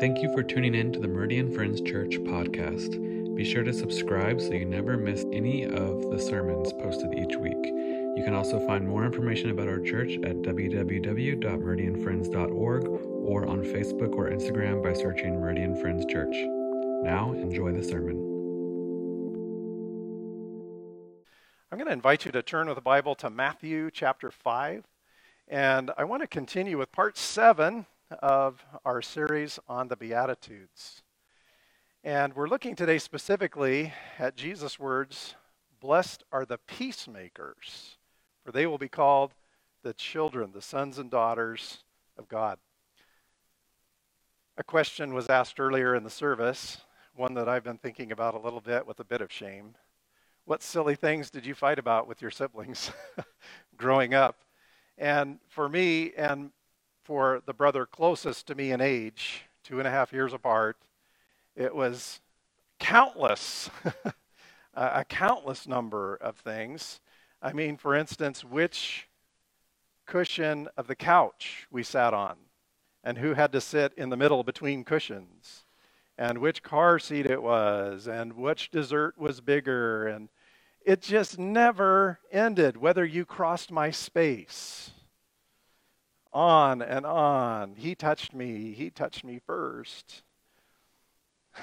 Thank you for tuning in to the Meridian Friends Church podcast. Be sure to subscribe so you never miss any of the sermons posted each week. You can also find more information about our church at www.meridianfriends.org or on Facebook or Instagram by searching Meridian Friends Church. Now, enjoy the sermon. I'm going to invite you to turn with the Bible to Matthew chapter 5. And I want to continue with part 7 of our series on the Beatitudes. And we're looking today specifically at Jesus' words Blessed are the peacemakers, for they will be called the children, the sons and daughters of God. A question was asked earlier in the service, one that I've been thinking about a little bit with a bit of shame. What silly things did you fight about with your siblings growing up? And for me, and for the brother closest to me in age, two and a half years apart, it was countless, a countless number of things. I mean, for instance, which cushion of the couch we sat on, and who had to sit in the middle between cushions, and which car seat it was, and which dessert was bigger, and it just never ended whether you crossed my space on and on. He touched me. He touched me first.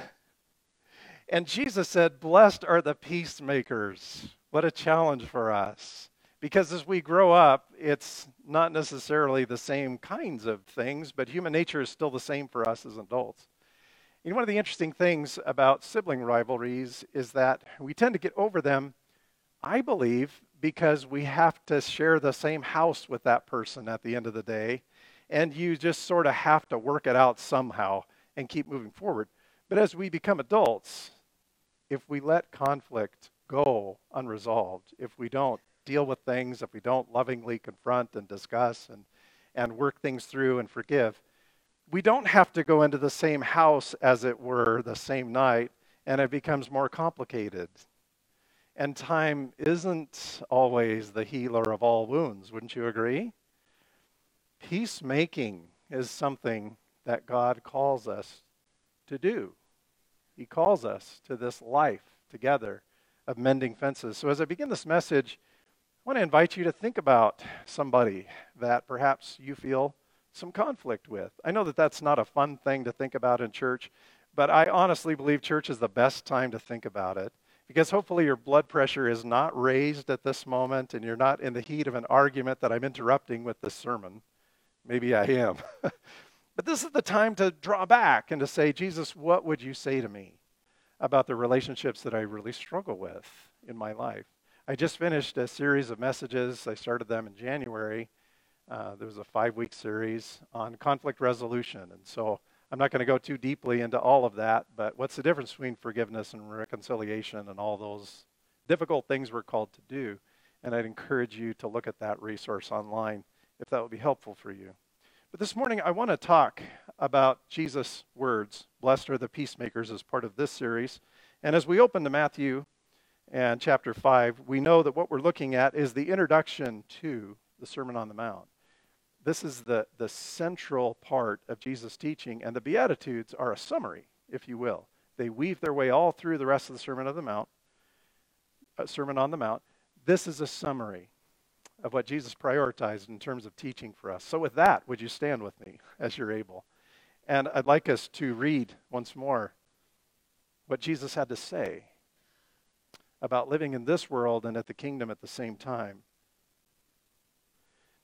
And Jesus said, Blessed are the peacemakers. What a challenge for us. Because as we grow up, it's not necessarily the same kinds of things, but human nature is still the same for us as adults. Know, one of the interesting things about sibling rivalries is that we tend to get over them, I believe, because we have to share the same house with that person at the end of the day. And you just sort of have to work it out somehow and keep moving forward. But as we become adults, if we let conflict go unresolved, if we don't deal with things, if we don't lovingly confront and discuss and, and work things through and forgive, we don't have to go into the same house, as it were, the same night, and it becomes more complicated. And time isn't always the healer of all wounds, wouldn't you agree? Peacemaking is something that God calls us to do. He calls us to this life together of mending fences. So, as I begin this message, I want to invite you to think about somebody that perhaps you feel some conflict with. I know that that's not a fun thing to think about in church, but I honestly believe church is the best time to think about it because hopefully your blood pressure is not raised at this moment and you're not in the heat of an argument that I'm interrupting with this sermon. Maybe I am. but this is the time to draw back and to say, Jesus, what would you say to me about the relationships that I really struggle with in my life? I just finished a series of messages. I started them in January. Uh, there was a five week series on conflict resolution. And so I'm not going to go too deeply into all of that, but what's the difference between forgiveness and reconciliation and all those difficult things we're called to do? And I'd encourage you to look at that resource online if that would be helpful for you. But this morning, I want to talk about Jesus' words, blessed are the peacemakers, as part of this series. And as we open to Matthew and chapter 5, we know that what we're looking at is the introduction to the Sermon on the Mount. This is the, the central part of Jesus' teaching, and the Beatitudes are a summary, if you will. They weave their way all through the rest of the Sermon of the Mount. Uh, Sermon on the Mount. This is a summary of what Jesus prioritized in terms of teaching for us. So, with that, would you stand with me as you're able? And I'd like us to read once more what Jesus had to say about living in this world and at the kingdom at the same time.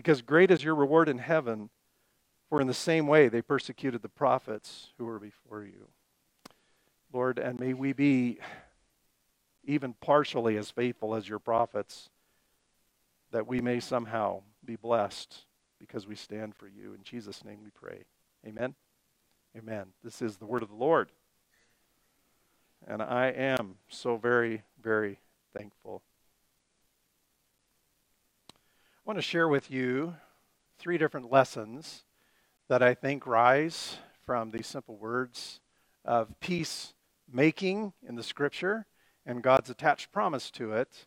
because great is your reward in heaven, for in the same way they persecuted the prophets who were before you. Lord, and may we be even partially as faithful as your prophets, that we may somehow be blessed because we stand for you. In Jesus' name we pray. Amen. Amen. This is the word of the Lord. And I am so very, very thankful. I want to share with you three different lessons that I think rise from these simple words of peace making in the scripture and God's attached promise to it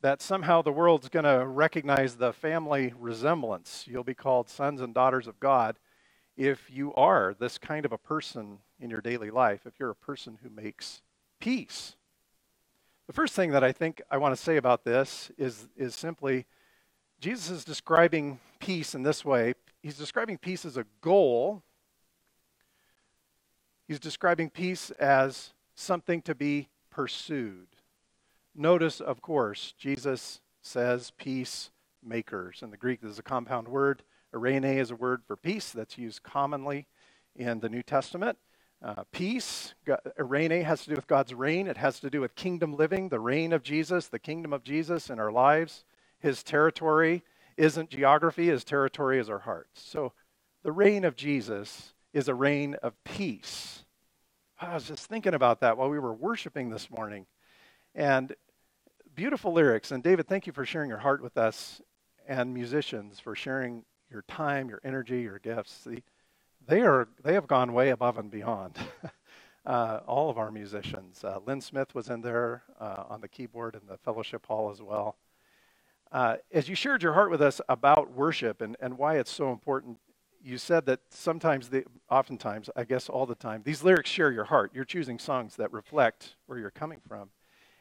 that somehow the world's going to recognize the family resemblance. You'll be called sons and daughters of God if you are this kind of a person in your daily life, if you're a person who makes peace. The first thing that I think I want to say about this is, is simply Jesus is describing peace in this way. He's describing peace as a goal, he's describing peace as something to be pursued. Notice, of course, Jesus says peacemakers. In the Greek, this is a compound word. Eirene is a word for peace that's used commonly in the New Testament. Uh, peace, Eirene has to do with God's reign. It has to do with kingdom living, the reign of Jesus, the kingdom of Jesus in our lives. His territory isn't geography, his territory is our hearts. So the reign of Jesus is a reign of peace. I was just thinking about that while we were worshiping this morning. And beautiful lyrics. And David, thank you for sharing your heart with us and musicians for sharing your time, your energy, your gifts. The, they, are, they have gone way above and beyond. uh, all of our musicians. Uh, Lynn Smith was in there uh, on the keyboard in the fellowship hall as well. Uh, as you shared your heart with us about worship and, and why it's so important, you said that sometimes, the, oftentimes, I guess all the time, these lyrics share your heart. You're choosing songs that reflect where you're coming from.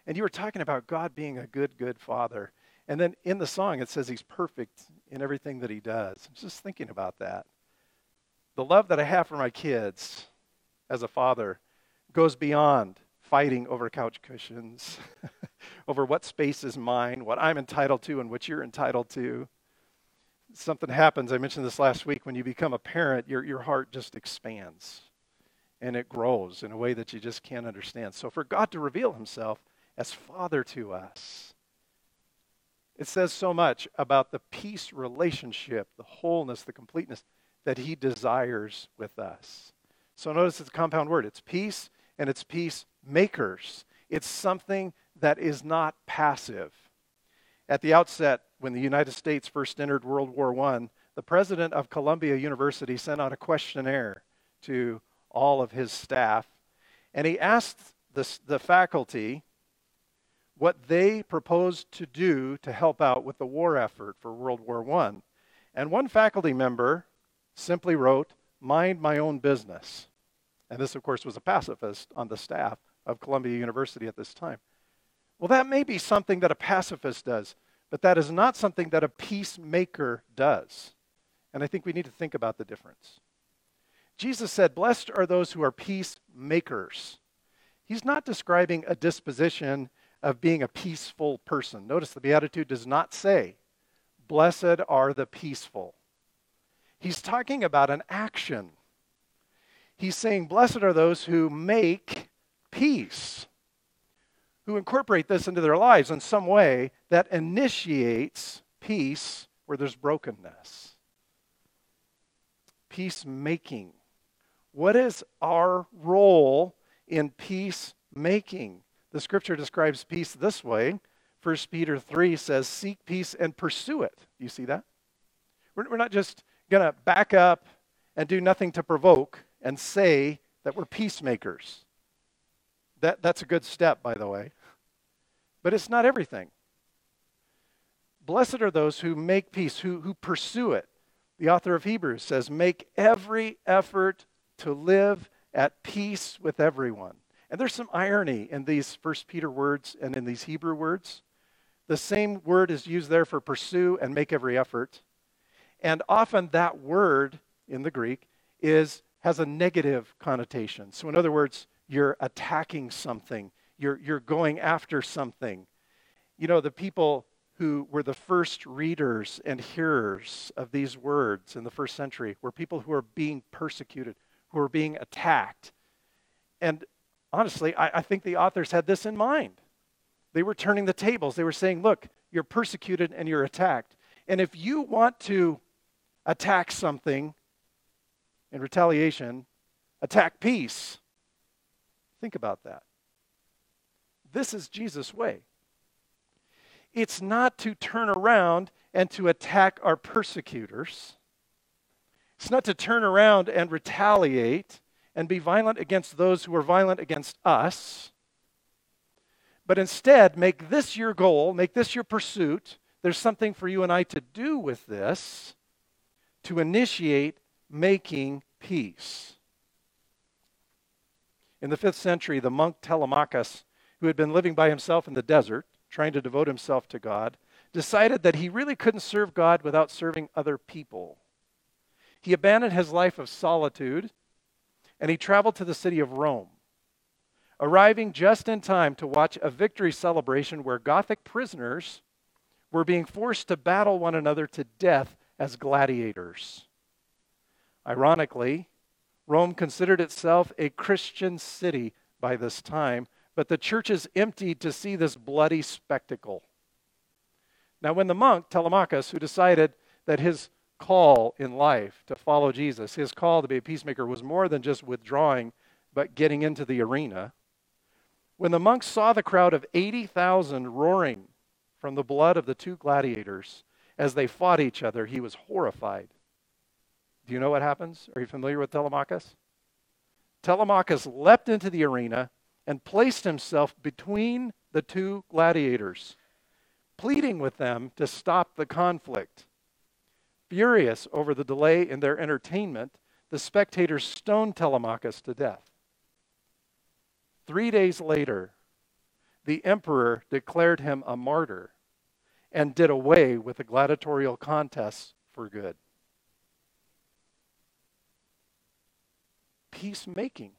And you were talking about God being a good, good father. And then in the song, it says he's perfect in everything that he does. I was just thinking about that. The love that I have for my kids as a father goes beyond fighting over couch cushions, over what space is mine, what I'm entitled to, and what you're entitled to. Something happens, I mentioned this last week, when you become a parent, your, your heart just expands and it grows in a way that you just can't understand. So, for God to reveal himself as Father to us. It says so much about the peace relationship, the wholeness, the completeness that He desires with us. So notice it's a compound word. It's peace and it's peace makers. It's something that is not passive. At the outset, when the United States first entered World War I, the president of Columbia University sent out a questionnaire to all of his staff, and he asked the, the faculty what they proposed to do to help out with the war effort for World War I. And one faculty member simply wrote, Mind my own business. And this, of course, was a pacifist on the staff of Columbia University at this time. Well, that may be something that a pacifist does, but that is not something that a peacemaker does. And I think we need to think about the difference. Jesus said, Blessed are those who are peacemakers. He's not describing a disposition of being a peaceful person. Notice the Beatitude does not say, Blessed are the peaceful. He's talking about an action. He's saying, Blessed are those who make peace, who incorporate this into their lives in some way that initiates peace where there's brokenness. Peacemaking. What is our role in peacemaking? The scripture describes peace this way. 1 Peter 3 says, Seek peace and pursue it. Do you see that? We're, we're not just going to back up and do nothing to provoke and say that we're peacemakers. That, that's a good step, by the way. But it's not everything. Blessed are those who make peace, who, who pursue it. The author of Hebrews says, Make every effort to live at peace with everyone. And there's some irony in these First Peter words and in these Hebrew words. The same word is used there for pursue and make every effort. And often that word in the Greek is has a negative connotation. So, in other words, you're attacking something, you're, you're going after something. You know, the people who were the first readers and hearers of these words in the first century were people who were being persecuted, who were being attacked. And honestly, I, I think the authors had this in mind. They were turning the tables. They were saying, look, you're persecuted and you're attacked. And if you want to attack something in retaliation, attack peace. Think about that. This is Jesus' way. It's not to turn around and to attack our persecutors. It's not to turn around and retaliate and be violent against those who are violent against us. But instead, make this your goal, make this your pursuit. There's something for you and I to do with this to initiate making peace. In the fifth century, the monk Telemachus, who had been living by himself in the desert, trying to devote himself to God, decided that he really couldn't serve God without serving other people. He abandoned his life of solitude and he traveled to the city of Rome, arriving just in time to watch a victory celebration where Gothic prisoners were being forced to battle one another to death as gladiators. Ironically, Rome considered itself a Christian city by this time, but the churches emptied to see this bloody spectacle. Now, when the monk, Telemachus, who decided that his call in life to follow Jesus, his call to be a peacemaker, was more than just withdrawing, but getting into the arena, when the monk saw the crowd of 80,000 roaring from the blood of the two gladiators as they fought each other, he was horrified. Do you know what happens? Are you familiar with Telemachus? Telemachus leapt into the arena and placed himself between the two gladiators, pleading with them to stop the conflict. Furious over the delay in their entertainment, the spectators stoned Telemachus to death. Three days later, the emperor declared him a martyr and did away with the gladiatorial contests for good. Peacemaking.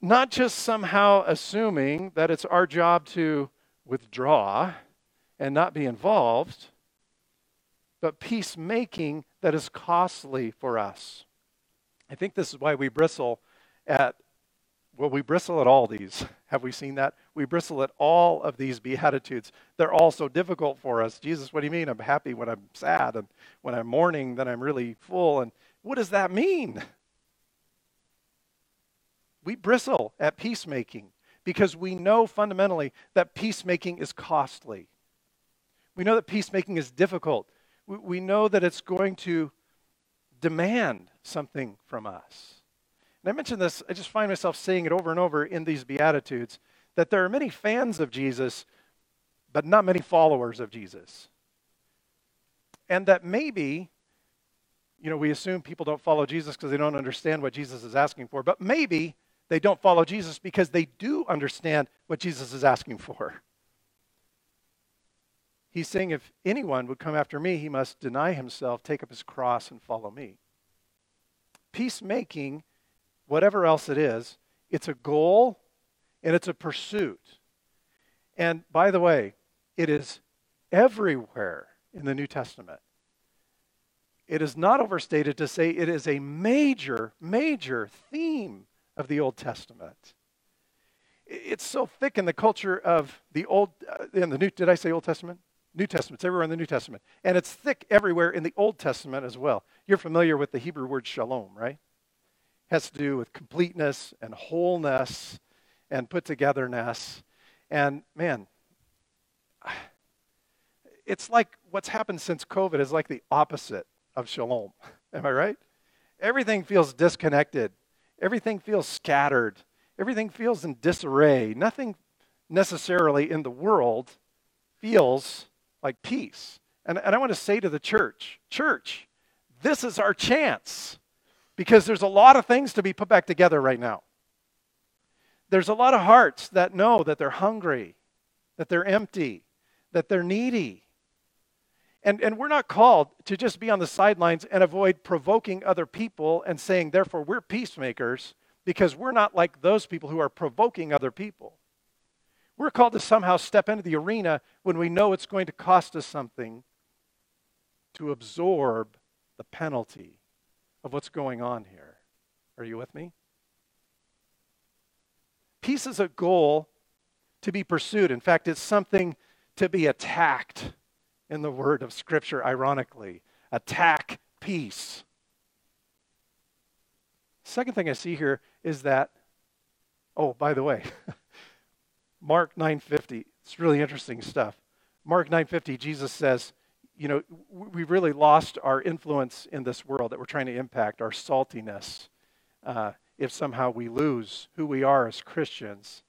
Not just somehow assuming that it's our job to withdraw and not be involved, but peacemaking that is costly for us. I think this is why we bristle at, well, we bristle at all these. Have we seen that? We bristle at all of these Beatitudes. They're all so difficult for us. Jesus, what do you mean? I'm happy when I'm sad, and when I'm mourning, then I'm really full. And what does that mean? We bristle at peacemaking because we know fundamentally that peacemaking is costly. We know that peacemaking is difficult. We, we know that it's going to demand something from us. And I mentioned this, I just find myself saying it over and over in these Beatitudes that there are many fans of Jesus, but not many followers of Jesus. And that maybe, you know, we assume people don't follow Jesus because they don't understand what Jesus is asking for, but maybe they don't follow Jesus because they do understand what Jesus is asking for. He's saying if anyone would come after me, he must deny himself, take up his cross, and follow me. Peacemaking, whatever else it is, it's a goal and it's a pursuit. And by the way, it is everywhere in the New Testament. It is not overstated to say it is a major, major theme of the Old Testament. It's so thick in the culture of the Old, uh, in the New, did I say Old Testament? New Testament. It's everywhere in the New Testament. And it's thick everywhere in the Old Testament as well. You're familiar with the Hebrew word shalom, right? It has to do with completeness and wholeness and put togetherness. And man, it's like what's happened since COVID is like the opposite of shalom. Am I right? Everything feels disconnected Everything feels scattered. Everything feels in disarray. Nothing necessarily in the world feels like peace. And, and I want to say to the church, church, this is our chance because there's a lot of things to be put back together right now. There's a lot of hearts that know that they're hungry, that they're empty, that they're needy. And, and we're not called to just be on the sidelines and avoid provoking other people and saying, therefore, we're peacemakers because we're not like those people who are provoking other people. We're called to somehow step into the arena when we know it's going to cost us something to absorb the penalty of what's going on here. Are you with me? Peace is a goal to be pursued. In fact, it's something to be attacked in the word of Scripture, ironically. Attack peace. Second thing I see here is that, oh, by the way, Mark 9:50. It's really interesting stuff. Mark 9:50, Jesus says, you know, we've really lost our influence in this world that we're trying to impact, our saltiness, uh, if somehow we lose who we are as Christians.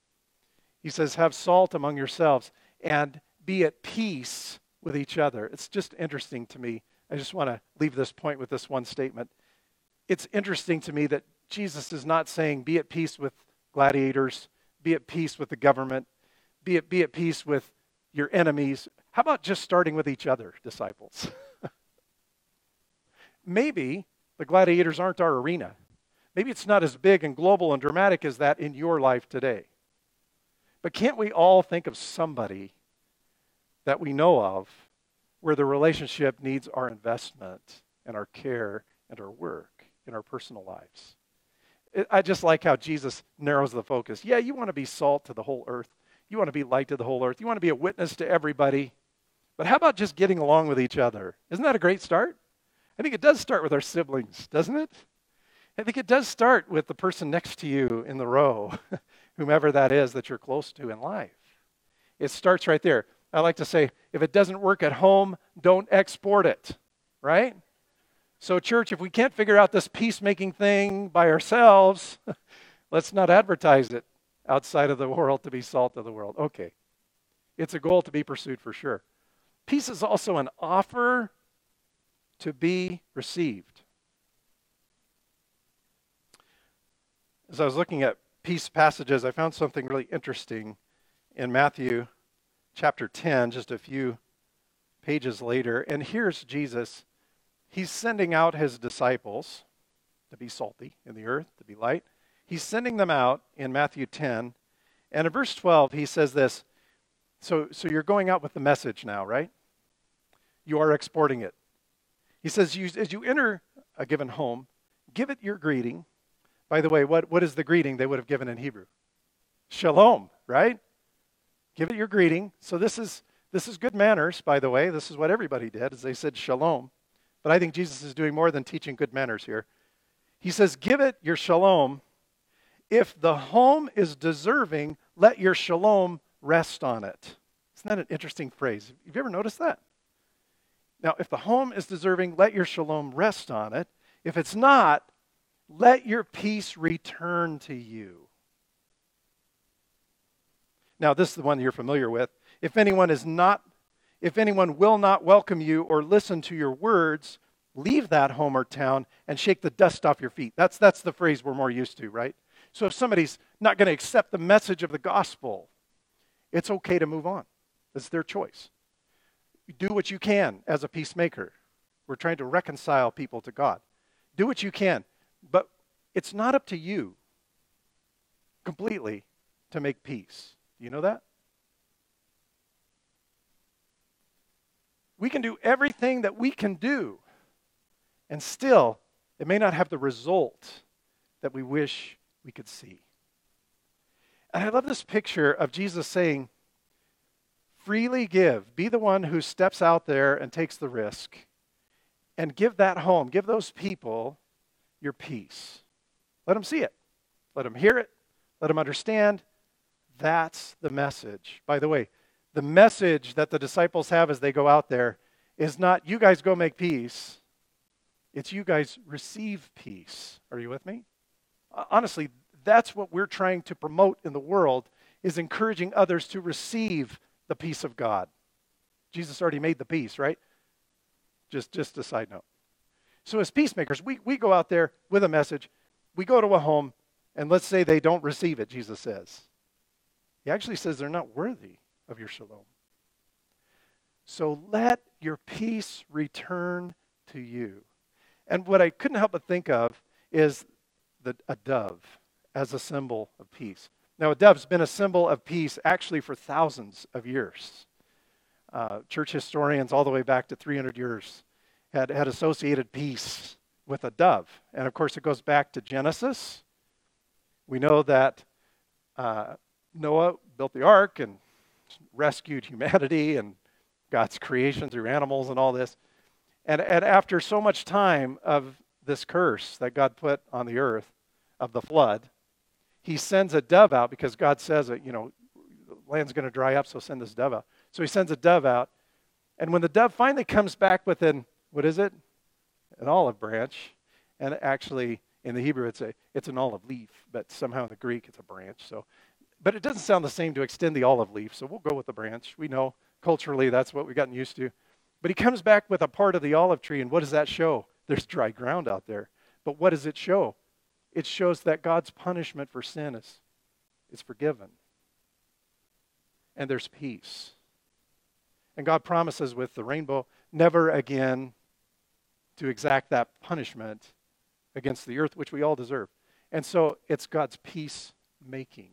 He says, Have salt among yourselves and be at peace with each other. It's just interesting to me. I just want to leave this point with this one statement. It's interesting to me that Jesus is not saying, Be at peace with gladiators, be at peace with the government, be at, be at peace with your enemies. How about just starting with each other, disciples? Maybe the gladiators aren't our arena. Maybe it's not as big and global and dramatic as that in your life today. But can't we all think of somebody that we know of where the relationship needs our investment and our care and our work in our personal lives? I just like how Jesus narrows the focus. Yeah, you want to be salt to the whole earth. You want to be light to the whole earth. You want to be a witness to everybody. But how about just getting along with each other? Isn't that a great start? I think it does start with our siblings, doesn't it? I think it does start with the person next to you in the row, whomever that is that you're close to in life. It starts right there. I like to say, if it doesn't work at home, don't export it, right? So, church, if we can't figure out this peacemaking thing by ourselves, let's not advertise it outside of the world to be salt of the world. Okay. It's a goal to be pursued for sure. Peace is also an offer to be received. As I was looking at peace passages, I found something really interesting in Matthew chapter 10, just a few pages later. And here's Jesus he's sending out his disciples to be salty in the earth, to be light. He's sending them out in Matthew 10. And in verse 12, he says this so, so you're going out with the message now, right? You are exporting it. He says, you, as you enter a given home, give it your greeting. By the way, what, what is the greeting they would have given in Hebrew? Shalom, right? Give it your greeting. So this is this is good manners, by the way. This is what everybody did, as they said shalom. But I think Jesus is doing more than teaching good manners here. He says, Give it your shalom. If the home is deserving, let your shalom rest on it. Isn't that an interesting phrase? Have you ever noticed that? Now, if the home is deserving, let your shalom rest on it. If it's not, let your peace return to you. Now, this is the one you're familiar with. If anyone is not if anyone will not welcome you or listen to your words, leave that home or town and shake the dust off your feet. That's, that's the phrase we're more used to, right? So if somebody's not going to accept the message of the gospel, it's okay to move on. It's their choice. Do what you can as a peacemaker. We're trying to reconcile people to God. Do what you can. But it's not up to you completely to make peace. Do you know that? We can do everything that we can do, and still, it may not have the result that we wish we could see. And I love this picture of Jesus saying, freely give. Be the one who steps out there and takes the risk. And give that home, give those people your peace. Let them see it, let them hear it, let them understand. That's the message. By the way, the message that the disciples have as they go out there is not, you guys go make peace. It's you guys receive peace. Are you with me? Honestly, that's what we're trying to promote in the world is encouraging others to receive the peace of God. Jesus already made the peace, right? Just, just a side note. So, as peacemakers, we, we go out there with a message. We go to a home, and let's say they don't receive it, Jesus says. He actually says they're not worthy of your shalom. So let your peace return to you. And what I couldn't help but think of is the, a dove as a symbol of peace. Now, a dove's been a symbol of peace actually for thousands of years. Uh, church historians, all the way back to 300 years, had, had associated peace with a dove. And of course, it goes back to Genesis. We know that uh, Noah built the ark and rescued humanity and God's creation through animals and all this. And, and after so much time of this curse that God put on the earth of the flood, he sends a dove out because God says that, you know, land's going to dry up, so send this dove out. So he sends a dove out. And when the dove finally comes back with an, what is it? An olive branch. And actually, in the Hebrew, it's, a, it's an olive leaf, but somehow in the Greek, it's a branch. So, but it doesn't sound the same to extend the olive leaf, so we'll go with the branch. We know culturally that's what we've gotten used to. But he comes back with a part of the olive tree, and what does that show? There's dry ground out there. But what does it show? It shows that God's punishment for sin is, is forgiven. And there's peace. And God promises with the rainbow never again to exact that punishment against the earth, which we all deserve. And so it's God's peace making.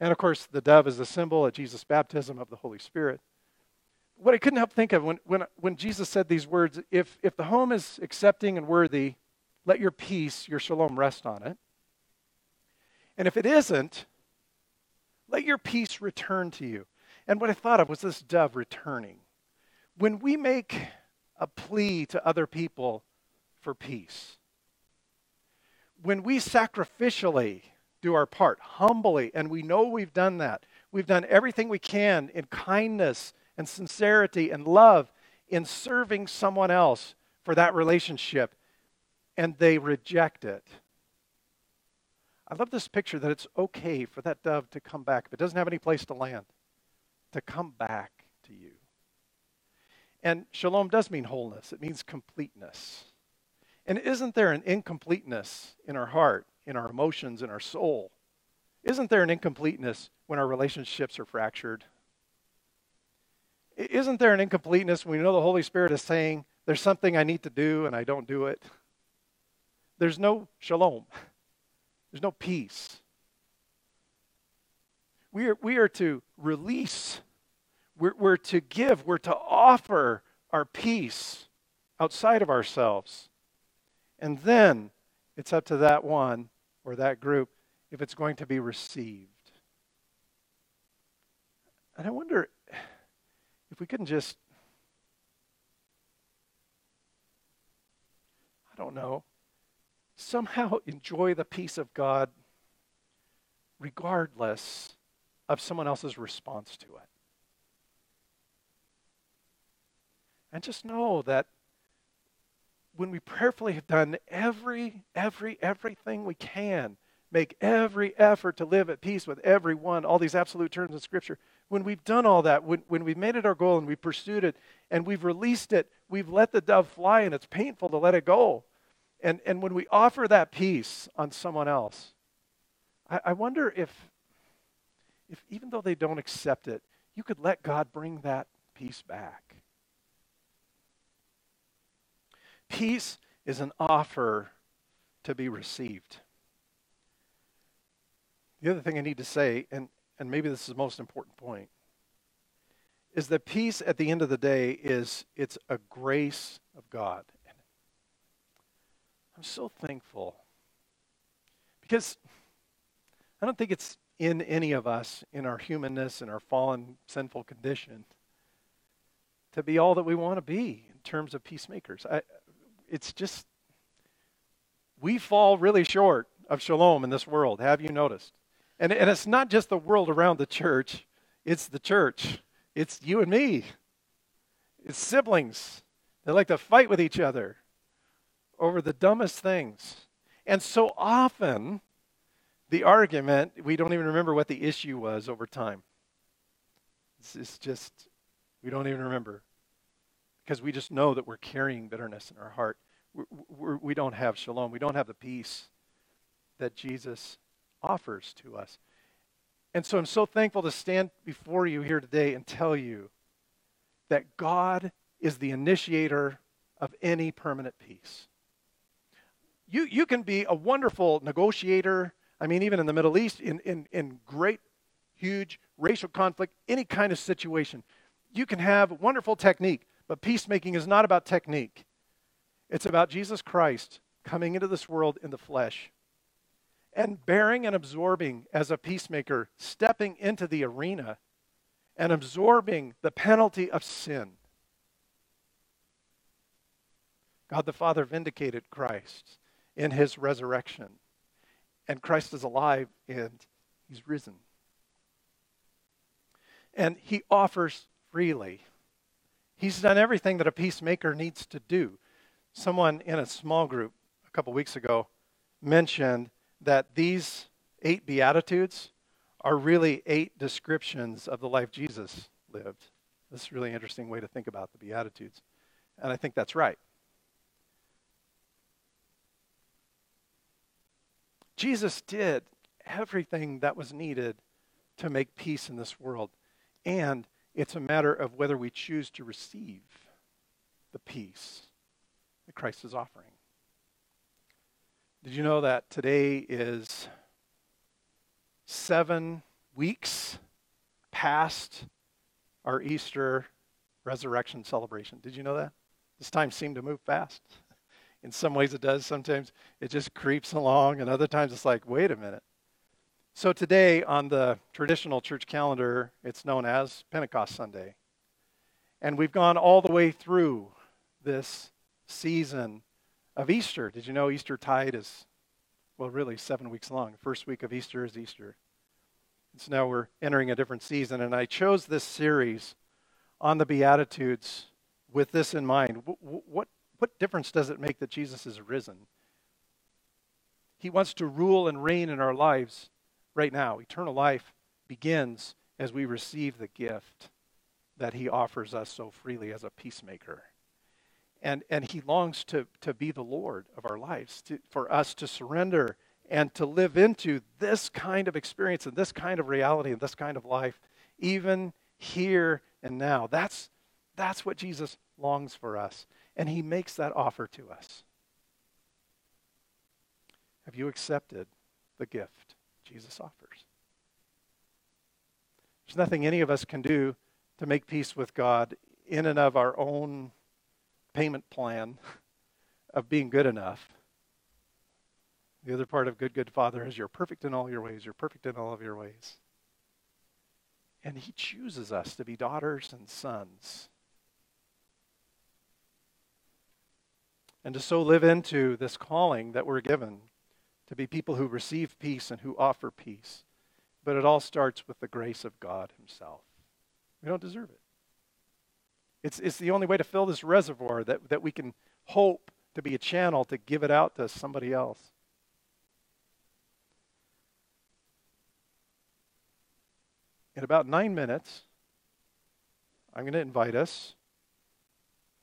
And of course, the dove is a symbol of Jesus' baptism of the Holy Spirit. What I couldn't help think of when, when, when Jesus said these words if, if the home is accepting and worthy, let your peace, your shalom, rest on it. And if it isn't, let your peace return to you. And what I thought of was this dove returning. When we make a plea to other people for peace, when we sacrificially do our part, humbly, and we know we've done that, we've done everything we can in kindness and sincerity and love in serving someone else for that relationship, and they reject it. I love this picture that it's okay for that dove to come back if it doesn't have any place to land to come back to you. And shalom does mean wholeness, it means completeness. And isn't there an incompleteness in our heart, in our emotions, in our soul? Isn't there an incompleteness when our relationships are fractured? Isn't there an incompleteness when we know the Holy Spirit is saying, There's something I need to do and I don't do it? There's no shalom, there's no peace. We are, we are to release, we're, we're to give, we're to offer our peace outside of ourselves. And then it's up to that one or that group if it's going to be received. And I wonder if we couldn't just, I don't know, somehow enjoy the peace of God regardless of someone else's response to it. And just know that when we prayerfully have done every, every, everything we can, make every effort to live at peace with everyone, all these absolute terms in Scripture, when we've done all that, when, when we've made it our goal and we've pursued it and we've released it, we've let the dove fly and it's painful to let it go. And, and when we offer that peace on someone else, I, I wonder if if even though they don't accept it, you could let God bring that peace back. Peace is an offer to be received. The other thing I need to say, and, and maybe this is the most important point, is that peace at the end of the day is it's a grace of God. I'm so thankful because I don't think it's in any of us, in our humanness and our fallen, sinful condition, to be all that we want to be in terms of peacemakers. I, it's just, we fall really short of shalom in this world. Have you noticed? And, and it's not just the world around the church, it's the church. It's you and me. It's siblings. They like to fight with each other over the dumbest things. And so often, the argument, we don't even remember what the issue was over time. It's, it's just, we don't even remember. Because we just know that we're carrying bitterness in our heart. We're, we're, we do not have shalom. We don't have the peace that Jesus offers to us. And so I'm so thankful to stand before you here today and tell you that God is the initiator of any permanent peace. You, you can be a wonderful negotiator. I mean, even in the Middle East, in, in, in great, huge racial conflict, any kind of situation, you can have wonderful technique. But peacemaking is not about technique, it's about Jesus Christ coming into this world in the flesh and bearing and absorbing as a peacemaker, stepping into the arena and absorbing the penalty of sin. God the Father vindicated Christ in his resurrection. And Christ is alive and he's risen. And he offers freely. He's done everything that a peacemaker needs to do. Someone in a small group a couple weeks ago mentioned that these eight Beatitudes are really eight descriptions of the life Jesus lived. This is a really interesting way to think about the Beatitudes. And I think that's right. Jesus did everything that was needed to make peace in this world. And it's a matter of whether we choose to receive the peace that Christ is offering. Did you know that today is seven weeks past our Easter resurrection celebration? Did you know that? This time seemed to move fast. In some ways it does. Sometimes it just creeps along, and other times it's like, wait a minute. So today on the traditional church calendar, it's known as Pentecost Sunday. And we've gone all the way through this season of Easter. Did you know Easter tide is, well, really seven weeks long? First week of Easter is Easter. So now we're entering a different season. And I chose this series on the Beatitudes with this in mind. What, what difference does it make that Jesus is risen? He wants to rule and reign in our lives right now. Eternal life begins as we receive the gift that he offers us so freely as a peacemaker. And, and he longs to, to be the Lord of our lives, to, for us to surrender and to live into this kind of experience and this kind of reality and this kind of life, even here and now. That's, that's what Jesus longs for us. And he makes that offer to us. Have you accepted the gift Jesus offers? There's nothing any of us can do to make peace with God in and of our own payment plan of being good enough. The other part of good, good Father is you're perfect in all your ways. You're perfect in all of your ways. And He chooses us to be daughters and sons and to so live into this calling that we're given to be people who receive peace and who offer peace. But it all starts with the grace of God Himself. We don't deserve it. It's, it's the only way to fill this reservoir that, that we can hope to be a channel to give it out to somebody else. In about nine minutes, I'm going to invite us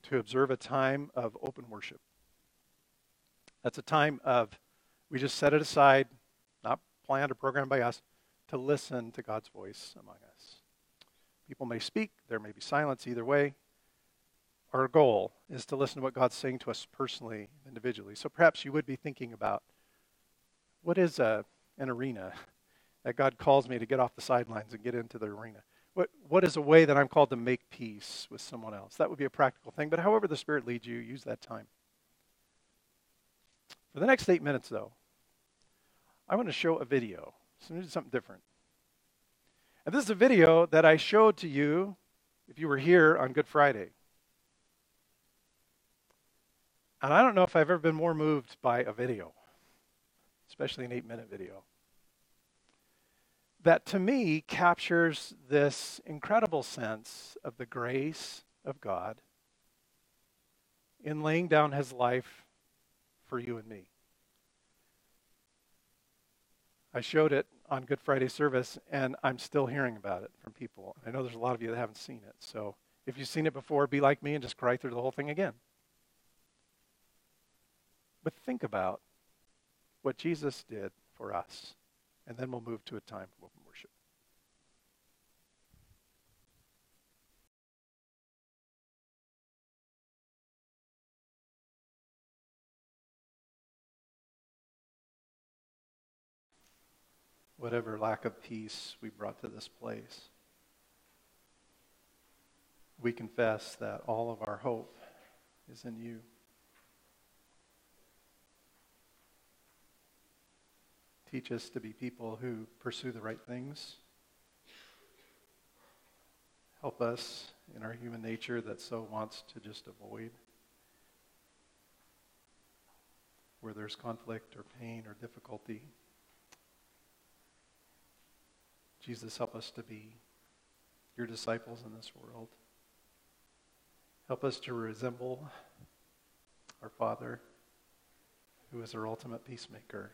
to observe a time of open worship. That's a time of, we just set it aside, not planned or programmed by us, to listen to God's voice among us. People may speak, there may be silence either way. Our goal is to listen to what God's saying to us personally, individually. So perhaps you would be thinking about what is a, an arena that God calls me to get off the sidelines and get into the arena? What, what is a way that I'm called to make peace with someone else? That would be a practical thing, but however the Spirit leads you, use that time. For the next eight minutes, though, I want to show a video. So something different. And this is a video that I showed to you if you were here on Good Friday. And I don't know if I've ever been more moved by a video, especially an eight minute video, that to me captures this incredible sense of the grace of God in laying down his life for you and me. I showed it on Good Friday service, and I'm still hearing about it from people. I know there's a lot of you that haven't seen it. So if you've seen it before, be like me and just cry through the whole thing again. But think about what Jesus did for us, and then we'll move to a time whatever lack of peace we brought to this place. We confess that all of our hope is in you. Teach us to be people who pursue the right things. Help us in our human nature that so wants to just avoid. Where there's conflict or pain or difficulty. Jesus, help us to be your disciples in this world. Help us to resemble our Father, who is our ultimate peacemaker.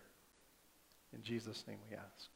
In Jesus' name we ask.